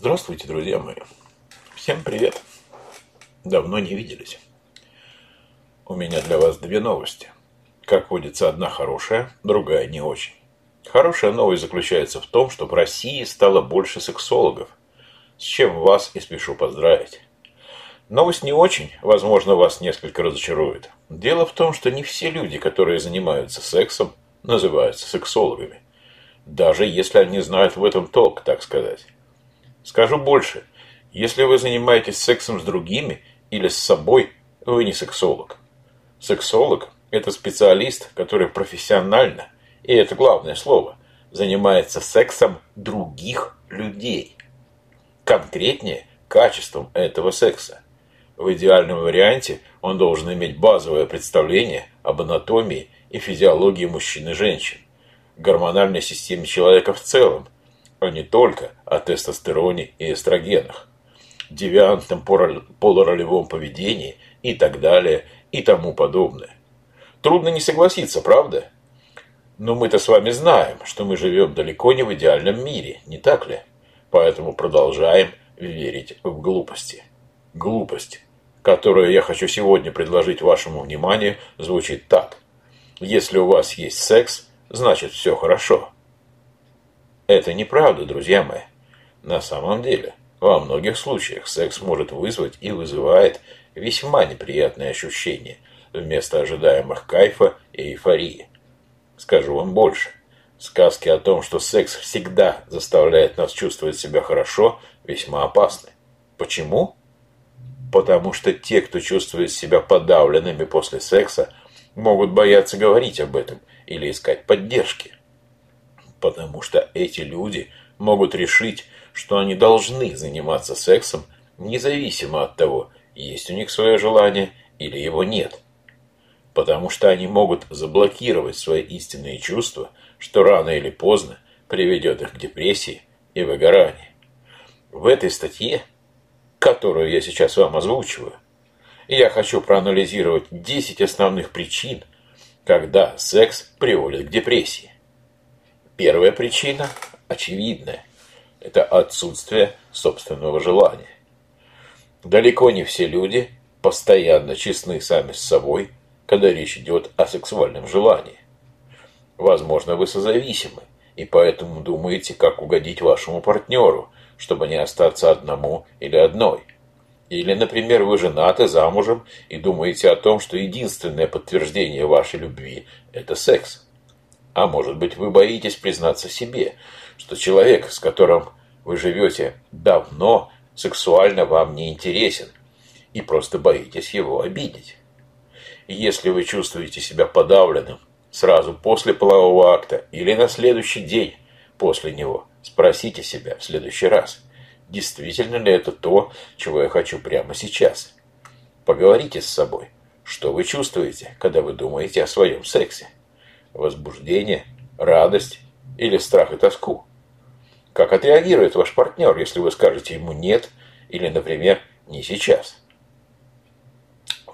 Здравствуйте, друзья мои. Всем привет. Давно не виделись. У меня для вас две новости. Как водится, одна хорошая, другая не очень. Хорошая новость заключается в том, что в России стало больше сексологов, с чем вас и спешу поздравить. Новость не очень, возможно, вас несколько разочарует. Дело в том, что не все люди, которые занимаются сексом, называются сексологами. Даже если они знают в этом толк, так сказать. Скажу больше. Если вы занимаетесь сексом с другими или с собой, вы не сексолог. Сексолог – это специалист, который профессионально, и это главное слово, занимается сексом других людей. Конкретнее – качеством этого секса. В идеальном варианте он должен иметь базовое представление об анатомии и физиологии мужчин и женщин, гормональной системе человека в целом, а не только о тестостероне и эстрогенах, девиантном полуролевом поведении и так далее и тому подобное. Трудно не согласиться, правда? Но мы-то с вами знаем, что мы живем далеко не в идеальном мире, не так ли? Поэтому продолжаем верить в глупости. Глупость, которую я хочу сегодня предложить вашему вниманию, звучит так. Если у вас есть секс, значит все хорошо. Это неправда, друзья мои. На самом деле, во многих случаях секс может вызвать и вызывает весьма неприятные ощущения вместо ожидаемых кайфа и эйфории. Скажу вам больше. Сказки о том, что секс всегда заставляет нас чувствовать себя хорошо, весьма опасны. Почему? Потому что те, кто чувствует себя подавленными после секса, могут бояться говорить об этом или искать поддержки потому что эти люди могут решить, что они должны заниматься сексом, независимо от того, есть у них свое желание или его нет. Потому что они могут заблокировать свои истинные чувства, что рано или поздно приведет их к депрессии и выгоранию. В этой статье, которую я сейчас вам озвучиваю, я хочу проанализировать 10 основных причин, когда секс приводит к депрессии. Первая причина очевидная. Это отсутствие собственного желания. Далеко не все люди постоянно честны сами с собой, когда речь идет о сексуальном желании. Возможно, вы созависимы, и поэтому думаете, как угодить вашему партнеру, чтобы не остаться одному или одной. Или, например, вы женаты, замужем, и думаете о том, что единственное подтверждение вашей любви – это секс. А может быть, вы боитесь признаться себе, что человек, с которым вы живете давно, сексуально вам не интересен, и просто боитесь его обидеть. если вы чувствуете себя подавленным сразу после полового акта или на следующий день после него, спросите себя в следующий раз, действительно ли это то, чего я хочу прямо сейчас. Поговорите с собой, что вы чувствуете, когда вы думаете о своем сексе возбуждение, радость или страх и тоску? Как отреагирует ваш партнер, если вы скажете ему «нет» или, например, «не сейчас»?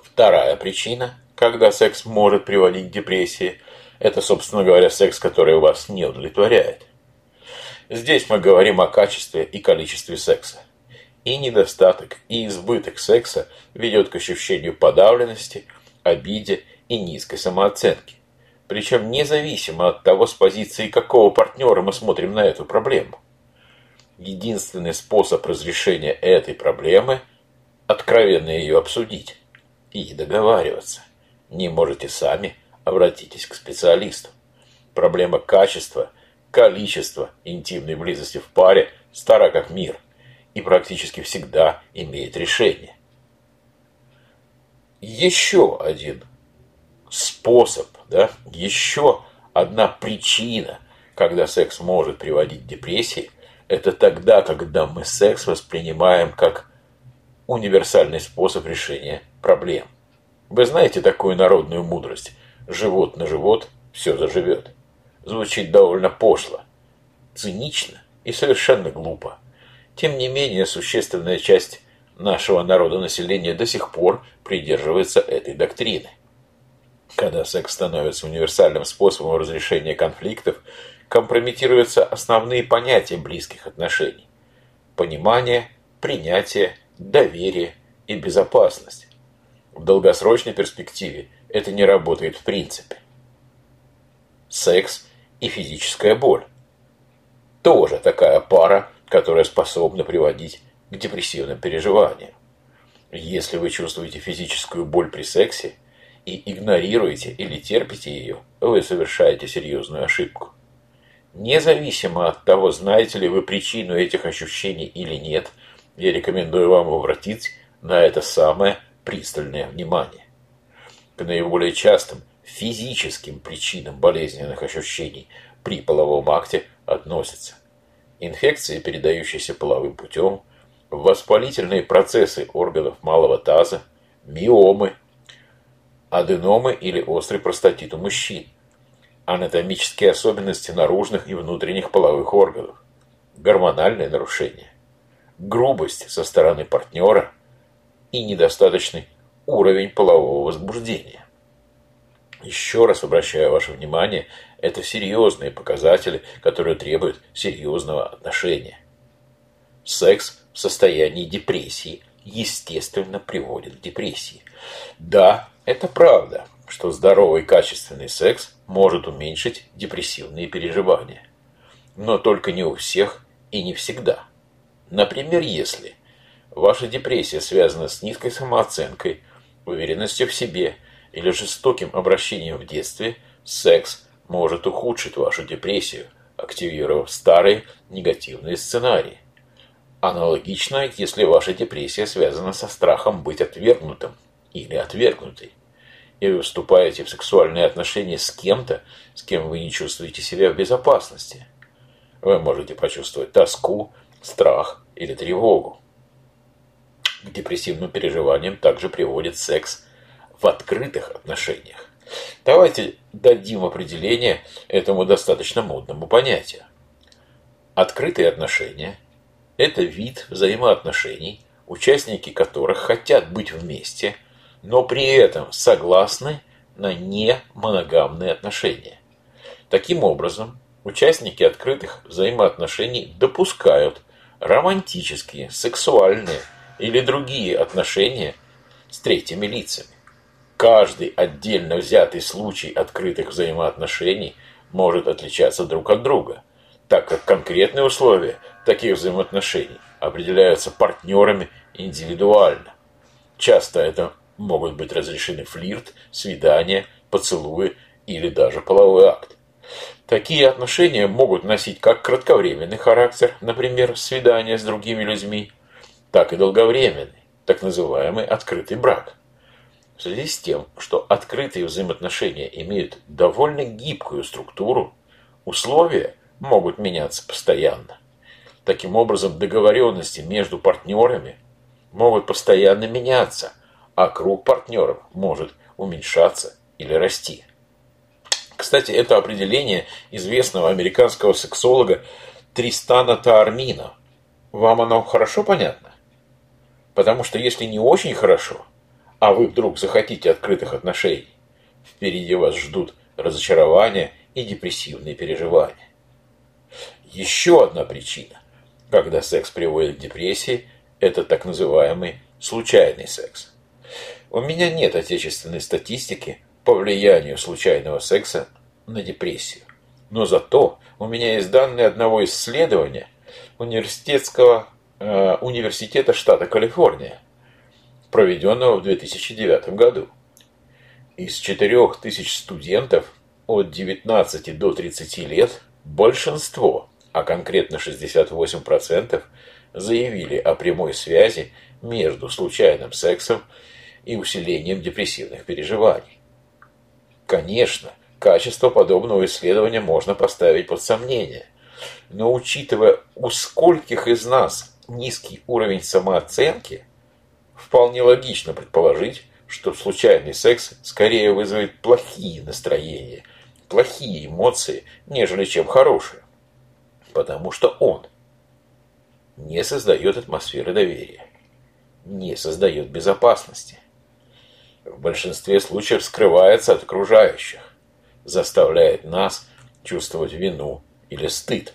Вторая причина, когда секс может приводить к депрессии, это, собственно говоря, секс, который вас не удовлетворяет. Здесь мы говорим о качестве и количестве секса. И недостаток, и избыток секса ведет к ощущению подавленности, обиде и низкой самооценки. Причем независимо от того, с позиции какого партнера мы смотрим на эту проблему. Единственный способ разрешения этой проблемы – откровенно ее обсудить и договариваться. Не можете сами, обратитесь к специалисту. Проблема качества, количества интимной близости в паре стара как мир и практически всегда имеет решение. Еще один способ, да, еще одна причина, когда секс может приводить к депрессии, это тогда, когда мы секс воспринимаем как универсальный способ решения проблем. Вы знаете такую народную мудрость «живот на живот, все заживет». Звучит довольно пошло, цинично и совершенно глупо. Тем не менее, существенная часть нашего народа населения до сих пор придерживается этой доктрины. Когда секс становится универсальным способом разрешения конфликтов, компрометируются основные понятия близких отношений. понимание, принятие, доверие и безопасность. В долгосрочной перспективе это не работает в принципе. Секс и физическая боль. Тоже такая пара, которая способна приводить к депрессивным переживаниям. Если вы чувствуете физическую боль при сексе и игнорируете или терпите ее, вы совершаете серьезную ошибку. Независимо от того, знаете ли вы причину этих ощущений или нет, я рекомендую вам обратить на это самое пристальное внимание. К наиболее частым физическим причинам болезненных ощущений при половом акте относятся инфекции, передающиеся половым путем, воспалительные процессы органов малого таза, миомы, аденомы или острый простатит у мужчин, анатомические особенности наружных и внутренних половых органов, гормональные нарушения, грубость со стороны партнера и недостаточный уровень полового возбуждения. Еще раз обращаю ваше внимание, это серьезные показатели, которые требуют серьезного отношения. Секс в состоянии депрессии естественно приводит к депрессии. Да, это правда, что здоровый качественный секс может уменьшить депрессивные переживания. Но только не у всех и не всегда. Например, если ваша депрессия связана с низкой самооценкой, уверенностью в себе или жестоким обращением в детстве, секс может ухудшить вашу депрессию, активировав старые негативные сценарии. Аналогично, если ваша депрессия связана со страхом быть отвергнутым или отвергнутой, и вы вступаете в сексуальные отношения с кем-то, с кем вы не чувствуете себя в безопасности. Вы можете почувствовать тоску, страх или тревогу. К депрессивным переживаниям также приводит секс в открытых отношениях. Давайте дадим определение этому достаточно модному понятию. Открытые отношения – это вид взаимоотношений, участники которых хотят быть вместе, но при этом согласны на немоногамные отношения. Таким образом, участники открытых взаимоотношений допускают романтические, сексуальные или другие отношения с третьими лицами. Каждый отдельно взятый случай открытых взаимоотношений может отличаться друг от друга, так как конкретные условия таких взаимоотношений определяются партнерами индивидуально. Часто это могут быть разрешены флирт, свидания, поцелуи или даже половой акт. Такие отношения могут носить как кратковременный характер, например, свидание с другими людьми, так и долговременный, так называемый открытый брак – в связи с тем, что открытые взаимоотношения имеют довольно гибкую структуру, условия могут меняться постоянно. Таким образом, договоренности между партнерами могут постоянно меняться, а круг партнеров может уменьшаться или расти. Кстати, это определение известного американского сексолога Тристана Таармина. Вам оно хорошо понятно? Потому что если не очень хорошо – а вы вдруг захотите открытых отношений, впереди вас ждут разочарования и депрессивные переживания. Еще одна причина, когда секс приводит к депрессии, это так называемый случайный секс. У меня нет отечественной статистики по влиянию случайного секса на депрессию. Но зато у меня есть данные одного исследования университетского э, университета штата Калифорния, проведенного в 2009 году. Из 4000 студентов от 19 до 30 лет большинство, а конкретно 68%, заявили о прямой связи между случайным сексом и усилением депрессивных переживаний. Конечно, качество подобного исследования можно поставить под сомнение, но учитывая у скольких из нас низкий уровень самооценки – Вполне логично предположить, что случайный секс скорее вызовет плохие настроения, плохие эмоции, нежели чем хорошие. Потому что он не создает атмосферы доверия, не создает безопасности. В большинстве случаев скрывается от окружающих, заставляет нас чувствовать вину или стыд,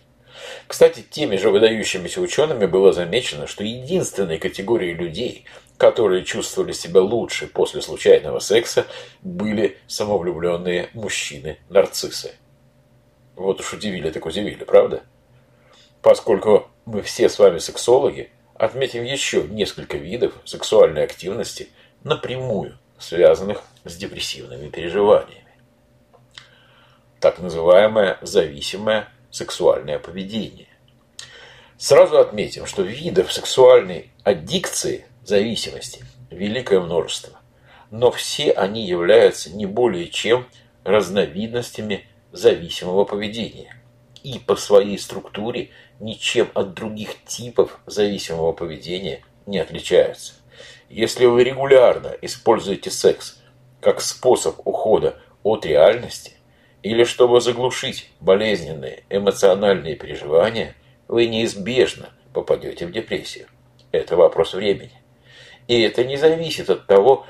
Кстати, теми же выдающимися учеными было замечено, что единственной категорией людей, которые чувствовали себя лучше после случайного секса, были самовлюбленные мужчины-нарциссы. Вот уж удивили так удивили, правда? Поскольку мы все с вами сексологи, отметим еще несколько видов сексуальной активности, напрямую связанных с депрессивными переживаниями. Так называемое зависимое сексуальное поведение. Сразу отметим, что видов сексуальной аддикции, зависимости, великое множество. Но все они являются не более чем разновидностями зависимого поведения и по своей структуре ничем от других типов зависимого поведения не отличаются. Если вы регулярно используете секс как способ ухода от реальности или чтобы заглушить болезненные эмоциональные переживания, вы неизбежно попадете в депрессию. Это вопрос времени. И это не зависит от того,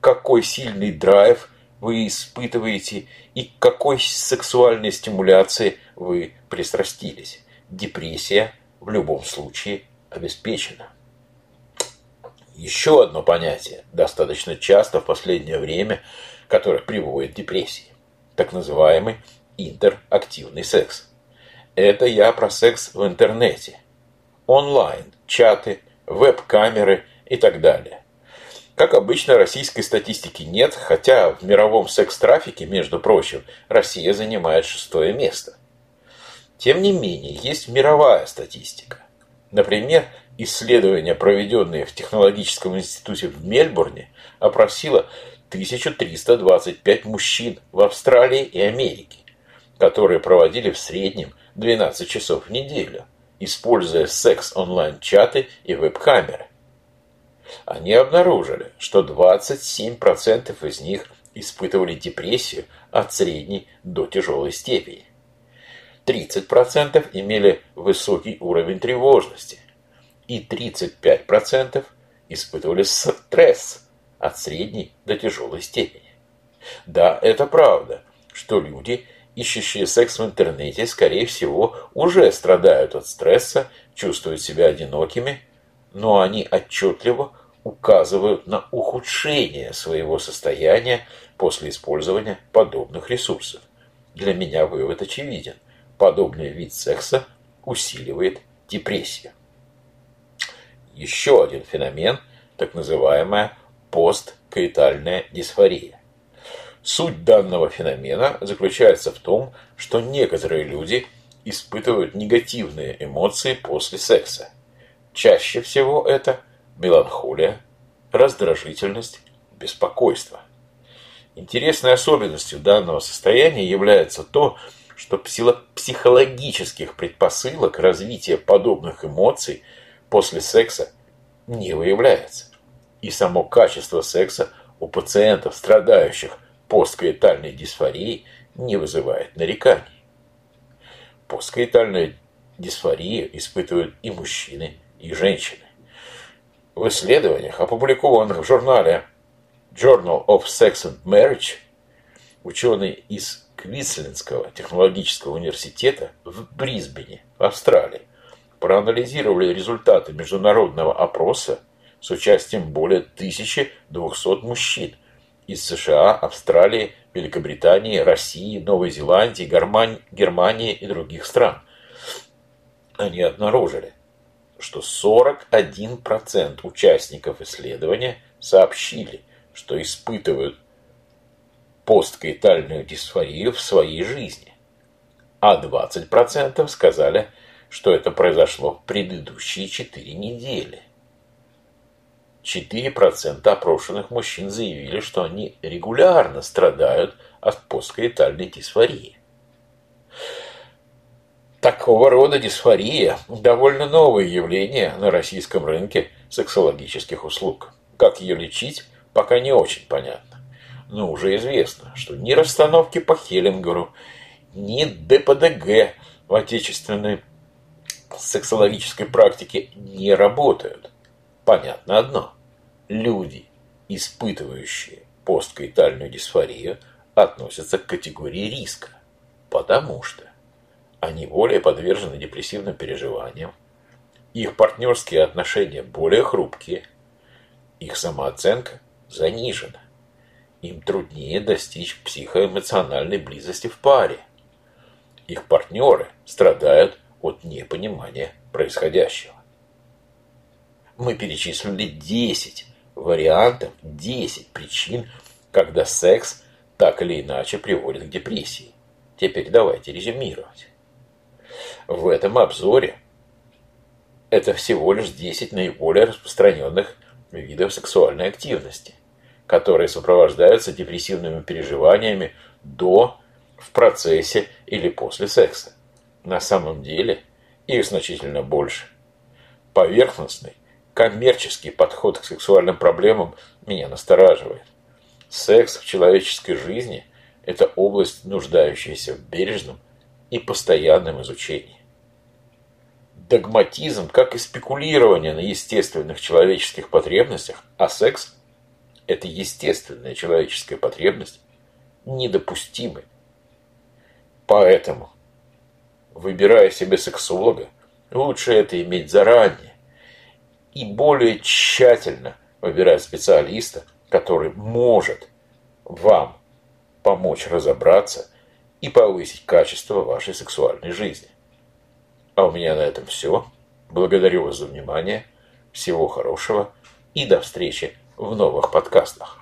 какой сильный драйв вы испытываете и к какой сексуальной стимуляции вы пристрастились. Депрессия в любом случае обеспечена. Еще одно понятие, достаточно часто в последнее время, которое приводит к депрессии. Так называемый интерактивный секс. Это я про секс в интернете. Онлайн, чаты, веб-камеры и так далее. Как обычно, российской статистики нет, хотя в мировом секс-трафике, между прочим, Россия занимает шестое место. Тем не менее, есть мировая статистика. Например, исследование, проведенное в Технологическом институте в Мельбурне, опросило 1325 мужчин в Австралии и Америке, которые проводили в среднем 12 часов в неделю, используя секс-онлайн-чаты и веб-камеры. Они обнаружили, что 27% из них испытывали депрессию от средней до тяжелой степени. 30% имели высокий уровень тревожности. И 35% испытывали стресс от средней до тяжелой степени. Да, это правда, что люди, ищущие секс в интернете, скорее всего, уже страдают от стресса, чувствуют себя одинокими но они отчетливо указывают на ухудшение своего состояния после использования подобных ресурсов. Для меня вывод очевиден. Подобный вид секса усиливает депрессию. Еще один феномен, так называемая посткаитальная дисфория. Суть данного феномена заключается в том, что некоторые люди испытывают негативные эмоции после секса. Чаще всего это меланхолия, раздражительность, беспокойство. Интересной особенностью данного состояния является то, что психологических предпосылок развития подобных эмоций после секса не выявляется. И само качество секса у пациентов, страдающих посткаитальной дисфорией, не вызывает нареканий. Посткаитальная дисфория испытывают и мужчины, и женщины. В исследованиях, опубликованных в журнале Journal of Sex and Marriage, ученые из Квинслендского технологического университета в Брисбене, Австралии, проанализировали результаты международного опроса с участием более 1200 мужчин из США, Австралии, Великобритании, России, Новой Зеландии, Германии и других стран. Они обнаружили, что 41% участников исследования сообщили, что испытывают посткаитальную дисфорию в своей жизни, а 20% сказали, что это произошло в предыдущие 4 недели. 4% опрошенных мужчин заявили, что они регулярно страдают от посткаитальной дисфории. Такого рода дисфория – довольно новое явление на российском рынке сексологических услуг. Как ее лечить, пока не очень понятно. Но уже известно, что ни расстановки по Хеллингеру, ни ДПДГ в отечественной сексологической практике не работают. Понятно одно. Люди, испытывающие посткаитальную дисфорию, относятся к категории риска. Потому что они более подвержены депрессивным переживаниям, их партнерские отношения более хрупкие, их самооценка занижена, им труднее достичь психоэмоциональной близости в паре. Их партнеры страдают от непонимания происходящего. Мы перечислили 10 вариантов, 10 причин, когда секс так или иначе приводит к депрессии. Теперь давайте резюмировать. В этом обзоре это всего лишь 10 наиболее распространенных видов сексуальной активности, которые сопровождаются депрессивными переживаниями до, в процессе или после секса. На самом деле их значительно больше. Поверхностный, коммерческий подход к сексуальным проблемам меня настораживает. Секс в человеческой жизни – это область, нуждающаяся в бережном и постоянном изучении. Догматизм, как и спекулирование на естественных человеческих потребностях, а секс – это естественная человеческая потребность, недопустимы. Поэтому, выбирая себе сексолога, лучше это иметь заранее и более тщательно выбирать специалиста, который может вам помочь разобраться и повысить качество вашей сексуальной жизни. А у меня на этом все. Благодарю вас за внимание. Всего хорошего и до встречи в новых подкастах.